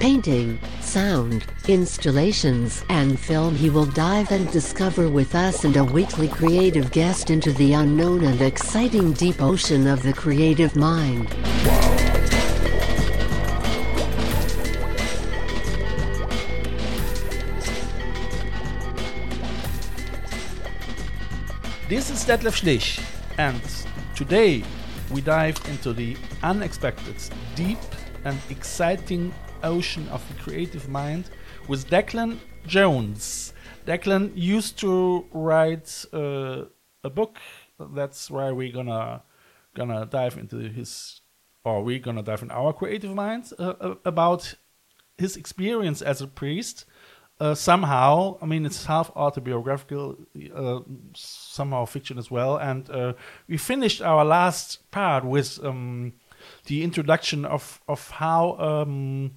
painting, sound, installations, and film, he will dive and discover with us and a weekly creative guest into the unknown and exciting deep ocean of the creative mind. This is Detlef Schlich, and today we dive into the unexpected, deep, and exciting ocean of the creative mind with Declan Jones. Declan used to write uh, a book. That's why we're gonna gonna dive into his, or we're gonna dive in our creative mind uh, uh, about his experience as a priest. Uh, somehow, I mean, it's half autobiographical, uh, somehow fiction as well. And uh, we finished our last part with um, the introduction of of how. Um,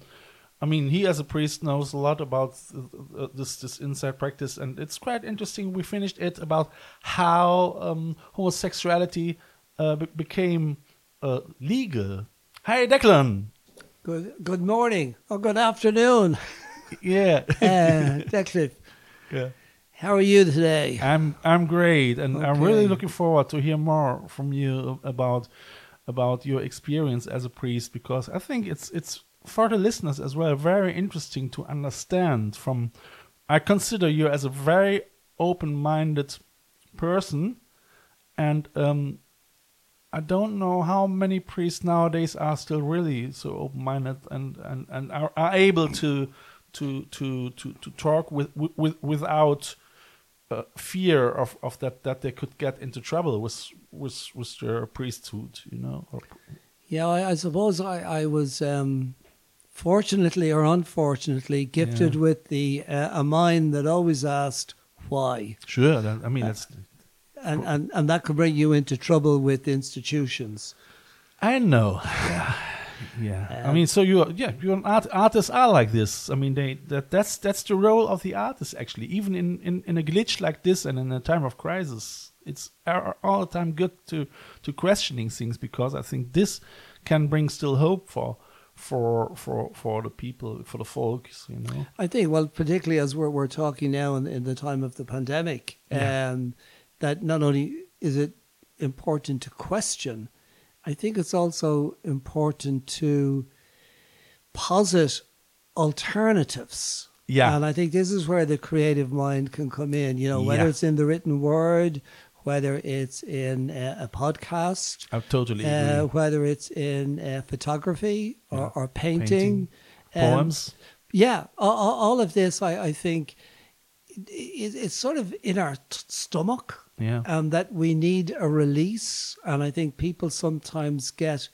I mean, he as a priest knows a lot about uh, this this inside practice, and it's quite interesting. We finished it about how um, homosexuality uh, be- became uh, legal. Hi, Declan. Good, good morning or good afternoon, Yeah, uh, Detlef. yeah. How are you today? I'm I'm great, and I'm really looking forward to hear more from you about about your experience as a priest because I think it's it's for the listeners as well very interesting to understand. From I consider you as a very open-minded person, and um, I don't know how many priests nowadays are still really so open-minded and and and are, are able to to to to to talk with with without uh, fear of, of that that they could get into trouble with with with their priesthood, you know. Or, Yeah, I, I suppose I, I was um, fortunately or unfortunately gifted Yeah. with the uh, a mind that always asked why, sure, that, I mean that's and, and and that could bring you into trouble with institutions. I know. Yeah. Yeah. I Um, mean, so you're yeah, you're an art, artists are like this. I mean, they that that's that's the role of the artist actually. Even in in, in a glitch like this and in a time of crisis, it's all the time good to to questioning things because I think this can bring still hope for for for for the people for the folks. You know. I think, well, particularly as we're we're talking now in, in the time of the pandemic, Yeah. um, that not only is it important to question, I think it's also important to posit alternatives. Yeah. And I think this is where the creative mind can come in, you know, whether Yeah. it's in the written word, whether it's in a, a podcast, I totally uh, whether it's in uh, photography or, Yeah. or painting. Painting. um, Poems. yeah, all, all of this, I, I think, it, it's sort of in our t- stomach, Yeah. and that we need a release. And I think people sometimes get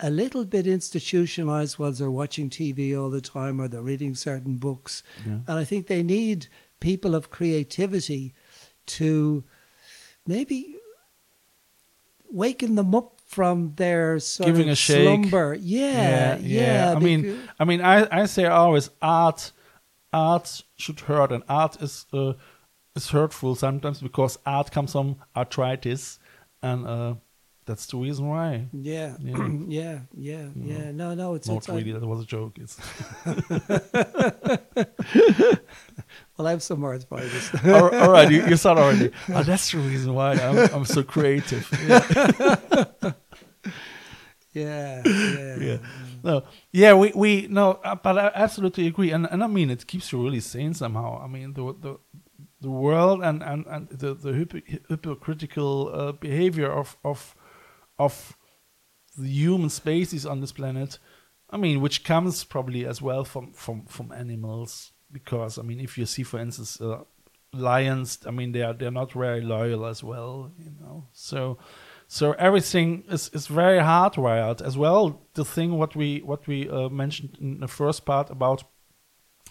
a little bit institutionalized while they're watching TV all the time or they're reading certain books. Yeah. And I think they need people of creativity to maybe waken them up from their sort Giving of a shake. slumber. Yeah, yeah. I mean, I mean, I, I say always art, art should hurt, and art is uh, is hurtful sometimes because art comes from arthritis, and uh, that's the reason why. Yeah, Yeah. yeah, yeah, yeah. No, no, it's, Not it's really, that was a joke. It's well, I have some words for this. all, all right. You, you said already. Oh, that's the reason why I'm, I'm so creative. Yeah. yeah, yeah, yeah. No, yeah, we we no, uh, but I absolutely agree, and and I mean it keeps you really sane somehow. I mean the the the world and and and the the hypocritical uh, behavior of of of the human species on this planet. I mean, which comes probably as well from from from animals, because I mean, if you see, for instance, uh, lions, I mean, they are they're not very loyal as well, you know. So so everything is, is very hardwired as well. The thing what we what we uh, mentioned in the first part about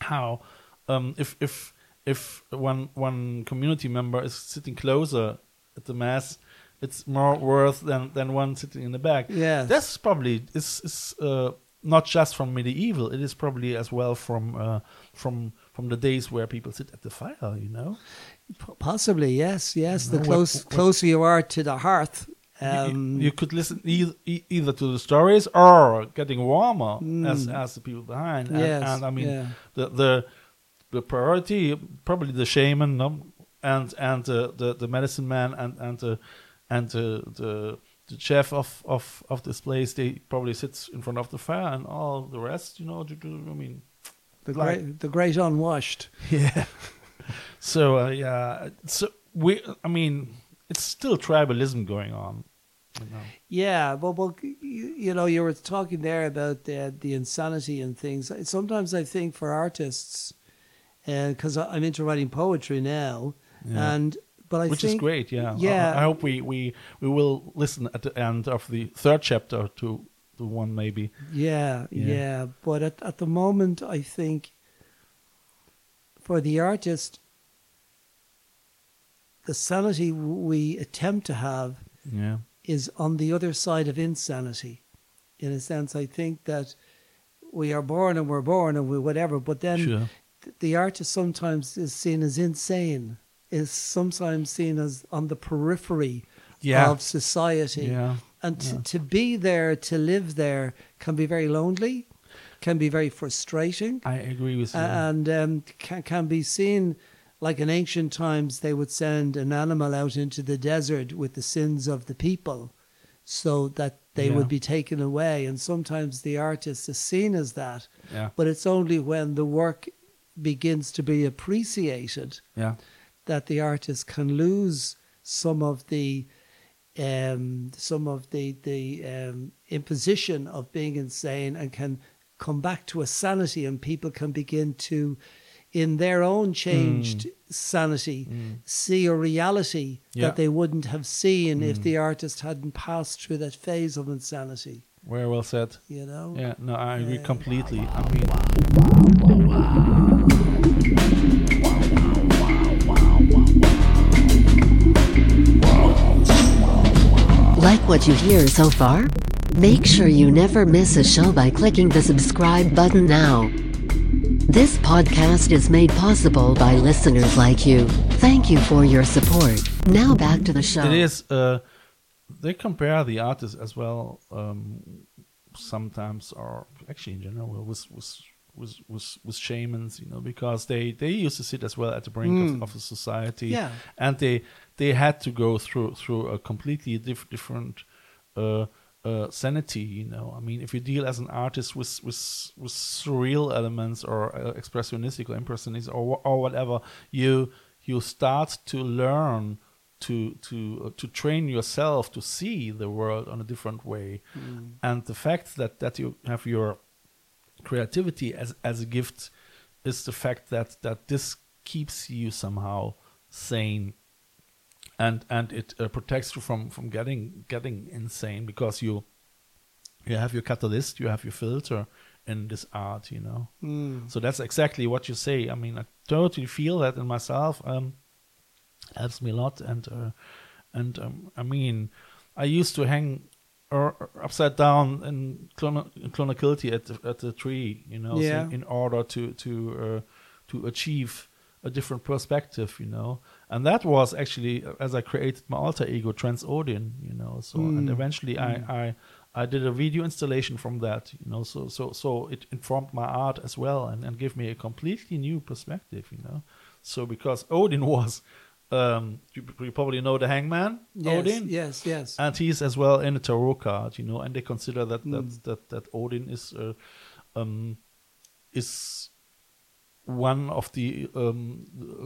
how um, if if if one one community member is sitting closer at the mass, it's more worth than than one sitting in the back. Yeah, that's probably is is uh, not just from medieval. It is probably as well from uh, from from the days where people sit at the fire. You know, Possibly, yes, yes. The close, what- closer you are to the hearth, You- um, you, could listen e- e- either to the stories or getting warmer as Mm. as the people behind. And, yes, and I mean yeah. the the the priority probably the shaman no? and and uh, the the medicine man and and the and the the the chef of, of, of this place they probably sits in front of the fire and all the rest you know to do I mean the like- great, the great unwashed. yeah so uh, yeah so we I mean it's still tribalism going on you know Yeah, but well, you, you know, you were talking there about the the insanity and things. Sometimes I think for artists, because I'm into writing poetry now, Yeah. and but I which think is great. Yeah, I- yeah. I, hope we, we we will listen at the end of the third chapter to the one maybe. Yeah, Yeah. yeah. But at, at the moment, I think for the artist, the sanity we attempt to have Yeah, is on the other side of insanity. In a sense, I think that we are born and we're born and we whatever, but then sure. th- the artist sometimes is seen as insane, is sometimes seen as on the periphery Yeah, of society. yeah, And to, Yeah. to be there, to live there, can be very lonely, can be very frustrating, I agree with you. and um, can, can be seen like in ancient times, they would send an animal out into the desert with the sins of the people so that they Yeah. would be taken away. And sometimes the artist is seen as that, yeah, but it's only when the work begins to be appreciated yeah, that the artist can lose some of the um, some of the the um, imposition of being insane and can come back to a sanity and people can begin to in their own changed sanity Mm. see a reality Yeah. that they wouldn't have seen if Mm. the artist hadn't passed through that phase of insanity very well said. you know Yeah, no, I agree Yeah. completely. I mean, what you hear so far? Make sure you never miss a show by clicking the subscribe button now. This podcast is made possible by listeners like you. Thank you for your support. Now back to the show. it is. Uh, they compare the artists as well. Um, sometimes, or actually in general, with with with with, with shamans, you know, because they they used to sit as well at the brink Mm. of, of a society. yeah and they they had to go through through a completely diff- different uh, uh, sanity. You know, I mean, if you deal as an artist with with with surreal elements or uh, expressionistic or impressionistic or or whatever, you you start to learn to to uh, to train yourself to see the world on a different way, Mm. and the fact that that you have your creativity as as a gift is the fact that that this keeps you somehow sane. And and it uh, protects you from from getting getting insane because you you have your catalyst you have your filter in this art you know? Mm. so that's exactly what you say. I mean i totally feel that in myself um helps me a lot. And uh, and um, i mean i used to hang or upside down in Clona- in clonakilty at the, at the tree you know so Yeah. in order to to uh, to achieve a different perspective you know and that was actually uh, as i created my alter ego trans odin you know so and Mm. eventually Mm. i i I did a video installation from that, you know, so so so it informed my art as well and, and gave me a completely new perspective, you know. So because Odin was, um, you, you probably know the Hangman, yes Odin, yes yes and he's as well in a tarot card, you know, and they consider that Mm. that that that Odin is, uh, um, is one of the um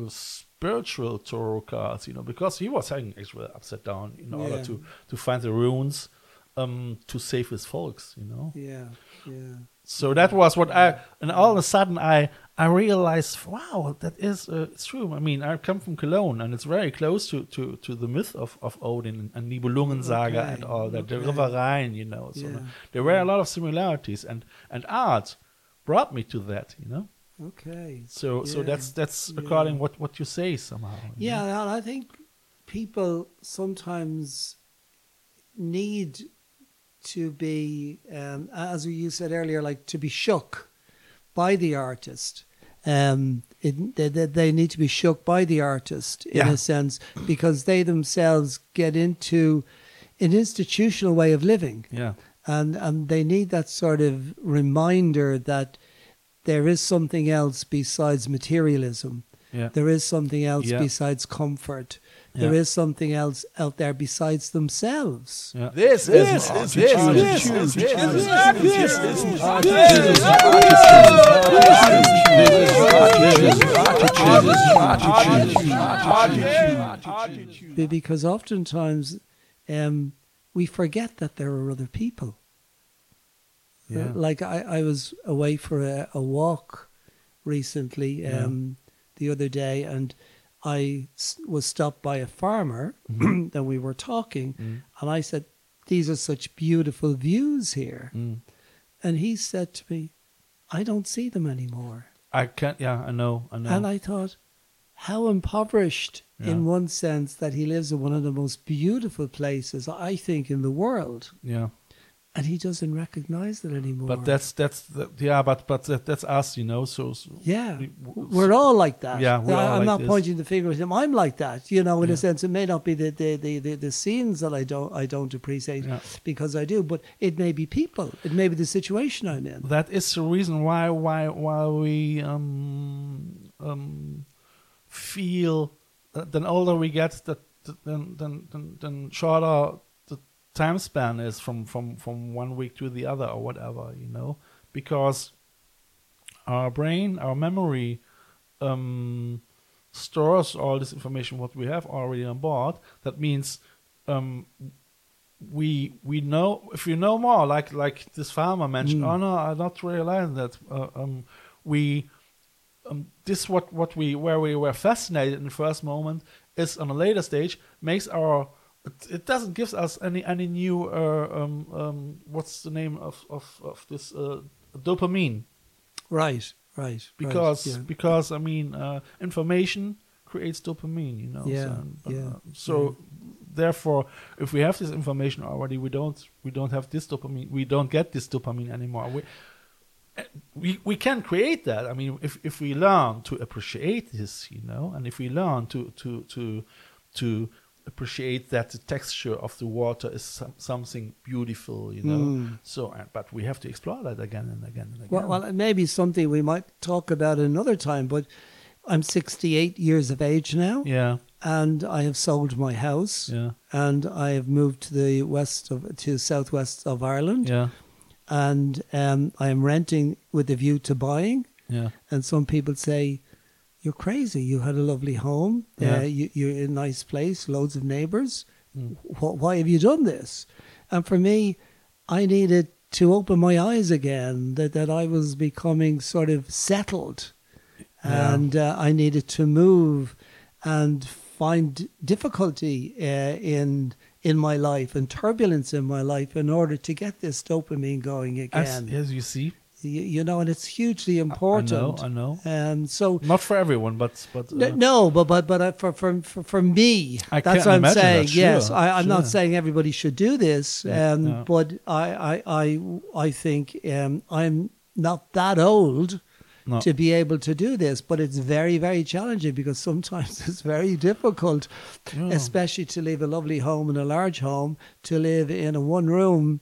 spiritual tarot cards, you know, because he was hanging actually upside down in order Yeah. to to find the runes um, to save his folks. You know. Yeah, yeah. So that was what I, and all of a sudden I I realized, wow, that is uh, it's true. I mean, I come from Cologne, and it's very close to to, to the myth of, of Odin and Nibelungen Saga Okay, and all that. The. River Rhine, you know. So Yeah. there were a lot of similarities, and and art brought me to that, you know. Okay. So so Yeah, that's that's yeah. according what what you say somehow. you know? Yeah, and I think people sometimes need to be, um, as you said earlier, like to be shook by the artist. Um, it, they, they- need to be shook by the artist in Yeah. a sense because they themselves get into an institutional way of living Yeah. and and they need that sort of reminder that there is something else besides materialism. Yeah. There is something else Yeah. besides comfort. There Yeah. is something else out there besides themselves. Yeah. This is this is this is this is Be- Because oftentimes um, we forget that there are other people. Yeah. Like I, I was away for a, a walk recently Yeah. um, the other day, and I was stopped by a farmer. Mm-hmm. and we were talking, and I said, "These are such beautiful views here," Mm. and he said to me, "I don't see them anymore." I can't. Yeah, I know. I know. And I thought, how impoverished Yeah. in one sense that he lives in one of the most beautiful places, I think, in the world. yeah. And he doesn't recognize it anymore. But that's that's the, yeah. But but that, that's us, you know. So, so yeah, we- we're all like that. Yeah, we're I- all I'm like not this. pointing the finger at him. I'm like that, you know. In Yeah. a sense, it may not be the the, the, the the scenes that I don't I don't appreciate Yeah. because I do, but it may be people. It may be the situation I'm in. that is the reason why why why we um um feel that the older we get that then then then, then shorter time span is from from from one week to the other or whatever you know because our brain our memory um stores all this information what we have already on board that means um we we know if you know more like like this farmer mentioned Mm. oh no i'm not realizing that uh, um we um, this what what we where we were fascinated in the first moment is on a later stage makes our it, it doesn't give us any any new uh, um, um, what's the name of of, of this uh, dopamine Right, right. because right, yeah. because I mean uh, information creates dopamine, you know. Yeah, so, uh, yeah, so therefore, if we have this information already, we don't we don't have this dopamine. We don't get this dopamine anymore. We uh, we we can create that. I mean, if if we learn to appreciate this, you know, and if we learn to to to to appreciate that the texture of the water is some, something beautiful, you know. Mm. So, uh, but we have to explore that again and again and again. Well, well, it may be something we might talk about another time, but I'm 68 years of age now, yeah, and I have sold my house, yeah, and I have moved to the west of to southwest of Ireland, yeah, and um, I am renting with a view to buying. yeah. And some people say, "You're crazy. You had a lovely home. Yeah. Uh, you, you're in a nice place, loads of neighbours. Mm. Wh- why have you done this?" And for me, I needed to open my eyes again that that I was becoming sort of settled, Yeah. and uh, I needed to move and find difficulty uh, in in my life and turbulence in my life in order to get this dopamine going As, again. as you see, You, you know, and it's hugely important. I know, I know. Um, so Not for everyone, but but uh, no, no, but but but uh, for for for, for me, I that's what I'm saying. that, yes, sure, I, I'm not saying everybody should do this, Yeah, um, but I I I I think um, I'm not that old no. to be able to do this, but it's very very challenging because sometimes it's very difficult, Yeah. especially to leave a lovely home and a large home to live in a one room.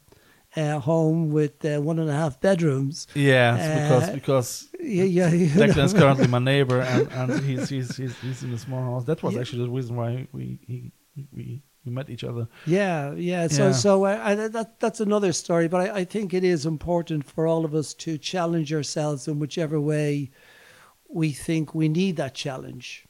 Uh, home with uh, one and a half bedrooms. Yeah, because Uh, because Yeah, yeah. you Declan's know. currently my neighbor, and, and he's, he's he's he's in a small house. That was Yeah. actually the reason why we he, we we met each other. Yeah, yeah. So, Yeah. so uh, I, that that's another story. But I, I think it is important for all of us to challenge ourselves in whichever way we think we need that challenge.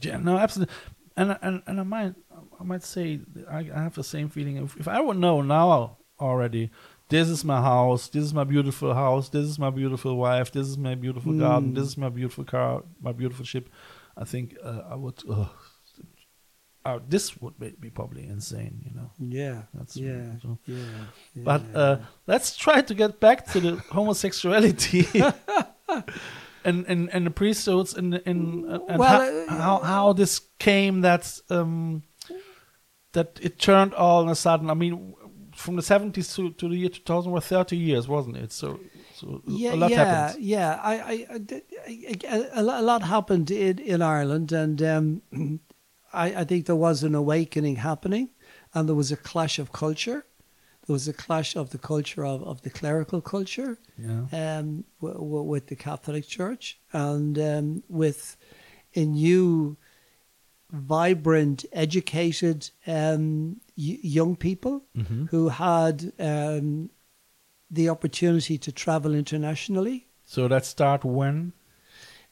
Yeah, no, absolutely. And and and I might I might say I, I have the same feeling. If, if I would know now already. This is my house. This is my beautiful house. This is my beautiful wife. This is my beautiful garden. This is my beautiful car. My beautiful ship. I think uh, I would. Uh, uh, this would be, probably insane. You know. Yeah. That's yeah. so- yeah. yeah. But uh, let's try to get back to the homosexuality and, and and the priesthoods and in uh, and Well, ho- uh, how how this came that um that it turned all of a sudden. I mean, from the seventies to, to the year two thousand were thirty years, wasn't it? So so yeah, a lot yeah, happened. yeah. I, I, I I- I- a, lot- a lot happened in, in Ireland, and um, I, I think there was an awakening happening, and there was a clash of culture. There was a clash of the culture of, of the clerical culture Yeah. um, w- w- with the Catholic Church and um, with a new, vibrant, educated um, y- young people hmm who had um, the opportunity to travel internationally. So that start when?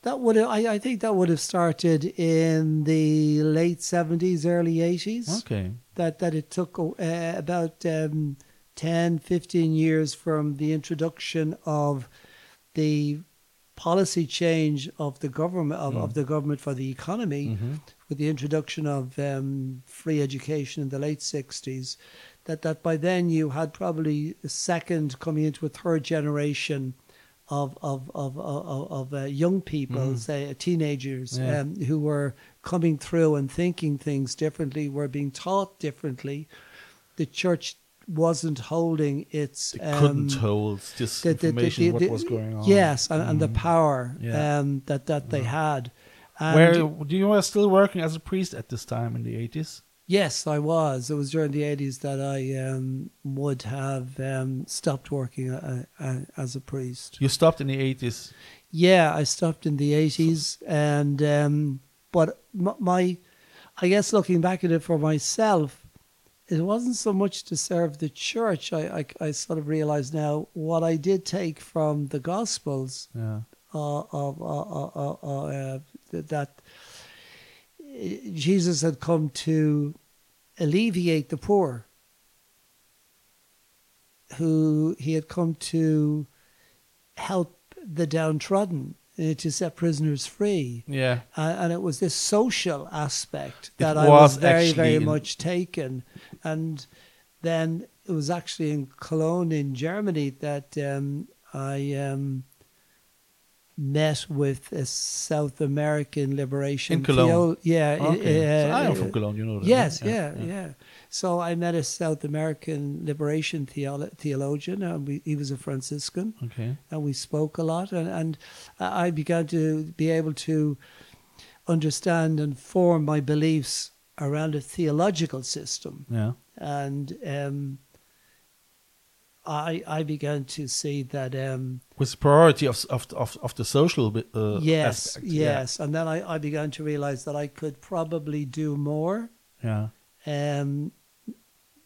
That would have, I, I think that would have started in the late seventies, early eighties. Okay. That that it took uh, about um, 10, 15 years from the introduction of the policy change of the government of, of the government for the economy hmm with the introduction of um, free education in the late 60s, that, that by then you had probably a second coming into a third generation of of of of, of uh, young people, Mhm. say uh, teenagers, Yeah. um, who were coming through and thinking things differently, were being taught differently. The church wasn't holding its They um, couldn't hold this the- the- the- information the- what was going on. Yes, and, and the Mhm. power Yeah. um, that that they had. And Where do you were still working as a priest at this time in the eighties? Yes, I was. It was during the eighties that I um, would have um, stopped working uh, uh, as a priest. You stopped in the eighties. Yeah, I stopped in the eighties, and um, but my, I guess looking back at it for myself, it wasn't so much to serve the church. I I, I sort of realize now what I did take from the Gospels Yeah. uh, of uh, uh, uh, uh, uh, th- that Jesus had come to alleviate the poor, who he had come to help the downtrodden, uh, to set prisoners free. Yeah. Uh, and it was this social aspect that I was was very, very much taken. And then it was actually in Cologne, in Germany, that um, I um, met with a South American liberation. In Cologne? theo- yeah. Okay. uh, so I am from Cologne, you know that. Yes, right? yeah, yeah, So I met a South American liberation theolo- theologian, and we, he was a Franciscan Okay. and we spoke a lot and, and I began to be able to understand and form my beliefs around a theological system Yeah. and um, I I began to see that um, With the priority of of of, of the social uh, yes aspect. Yeah. yes and then I, I began to realize that I could probably do more Yeah. um,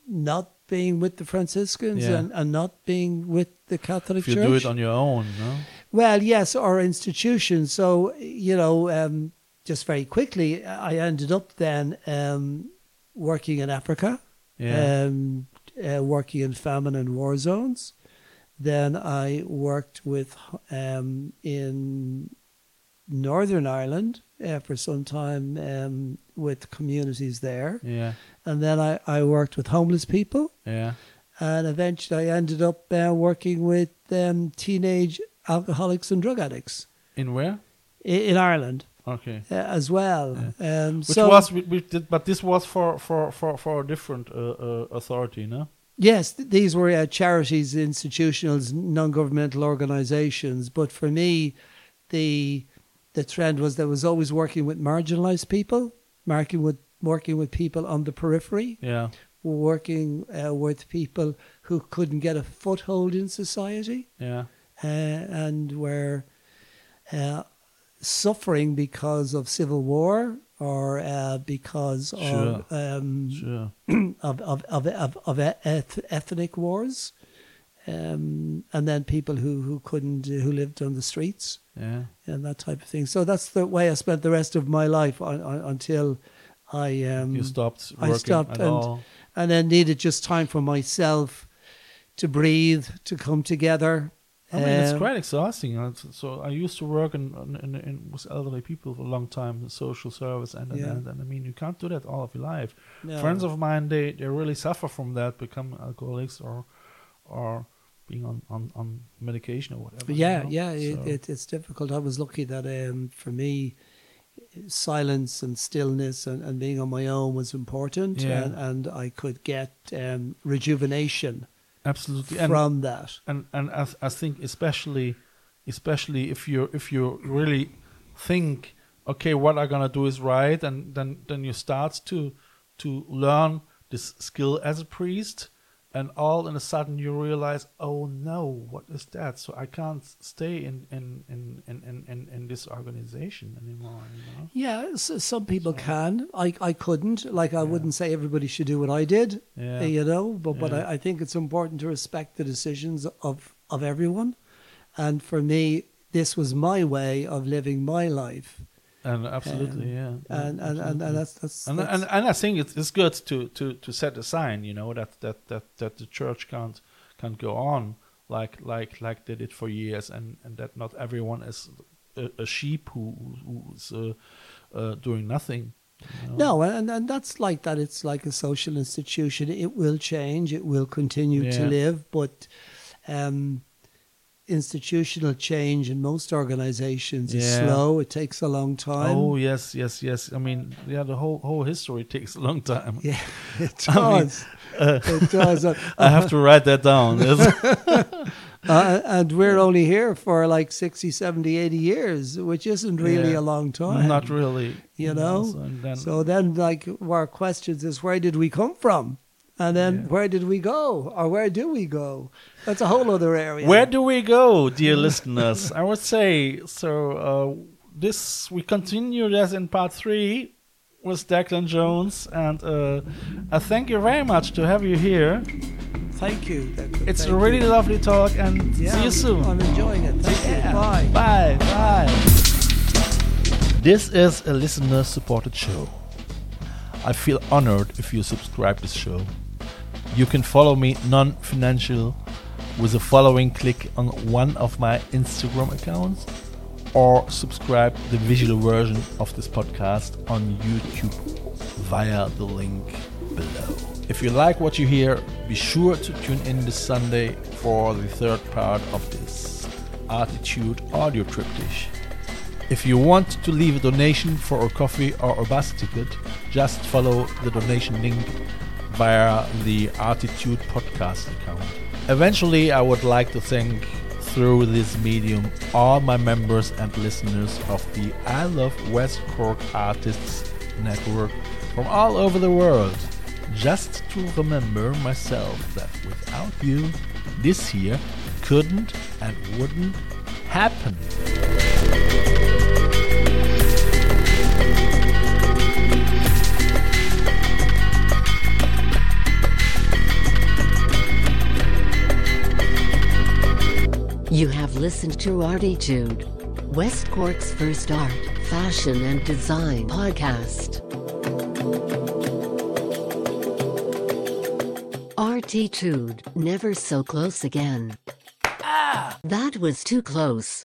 not being with the Franciscans Yeah. and, and not being with the Catholic If you Church do it on your own, no? Well, yes, or institutions. So, you know, um, just very quickly, I ended up then um, working in Africa, Yeah. um, uh, working in famine and war zones. Then I worked with um, in Northern Ireland uh, for some time um, with communities there, yeah. and then I, I worked with homeless people Yeah. and eventually I ended up uh, working with um, teenage alcoholics and drug addicts In where? in, in Ireland Okay. uh, as well. Um, Which so was, we, we did, but this was for for for for a different uh, uh, authority, no? yes, th- these were uh, charities, institutions non-governmental organisations. But for me, the the trend was that I was always working with marginalised people, working with working with people on the periphery, Yeah. working uh, with people who couldn't get a foothold in society. Yeah. uh, and where uh, suffering because of civil war or uh, because Sure. of, um, Sure. of, of, of, of, of eth- ethnic wars. Um, and then people who, who couldn't, who lived on the streets Yeah. and that type of thing. So that's the way I spent the rest of my life on, on, until I um, you stopped I stopped and- all. and then needed just time for myself to breathe, to come together. I mean, it's Um, quite exhausting. So- So I used to work in, in, in, with elderly people for a long time, in social service, and, and, Yeah. and, and I mean, you can't do that all of your life. no. Friends of mine, they, they really suffer from that, become alcoholics or or being on, on, on medication or whatever. But you yeah, know? yeah, it, it, it's difficult. I was lucky that um, for me, silence and stillness and, and being on my own was important, Yeah. and, and I could get um, rejuvenation absolutely. And, from that. and and I, I think especially especially if you if you really think okay what i'm gonna do is right and then then you start to to learn this skill as a priest and all in a sudden you realize oh no what is that so i can't stay in in in in in, in, this organization anymore you know Yeah, so some people can. I, I couldn't. Like, I wouldn't say everybody should do what I did, yeah you know, but, but I, I think it's important to respect the decisions of, of everyone. And for me, this was my way of living my life. And absolutely Um, yeah yeah, And, and, and, absolutely. and that's, that's, and, that's and and I think it's, it's good to, to, to set a sign, you know, that, that, that, that the church can't can't go on like like like they did for years, and, and that not everyone is a, a sheep who who's uh, uh, doing nothing. you know. No, and, and that's like that. It's like a social institution. It will change. It will continue to live, but um, institutional change in most organizations is slow. It takes a long time. Oh yes, yes, yes. I mean, yeah, the whole whole history takes a long time. Yeah, it I mean, does. it does. Uh, I have to write that down. Uh, and we're only here for like 60, 70, 80 years, which isn't really Yeah. a long time. Not really. You know? So, then, So then, like, our questions is where did we come from? And then Yeah. where did we go? Or where do we go? That's a whole other area. Where do we go, dear listeners? I would say so. Uh, this we continue this in part three with Declan Jones, and uh, I thank you very much to have you here. Thank you. Declan. It's Thank a really you. lovely talk, and Yeah, see you soon. I'm enjoying it. Thank Yeah. you. Bye. Bye. Bye. This is a listener supported show. I feel honored if you subscribe this show. You can follow me non financial with the following click on one of my Instagram accounts or subscribe the visual version of this podcast on YouTube via the link below. If you like what you hear, be sure to tune in this Sunday for the third part of this ArTEEtude audio triptych. If you want to leave a donation for a coffee or a bus ticket, just follow the donation link via the ArTEEtude podcast account. Eventually, I would like to thank through this medium all my members and listeners of the I Love West Cork Artists Network from all over the world. Just to remember myself that without you, this here couldn't and wouldn't happen. You have listened to ArTEEtude, West Cork's first art, fashion, and design podcast. ArTEEtude, never so close again. Ah! That was too close.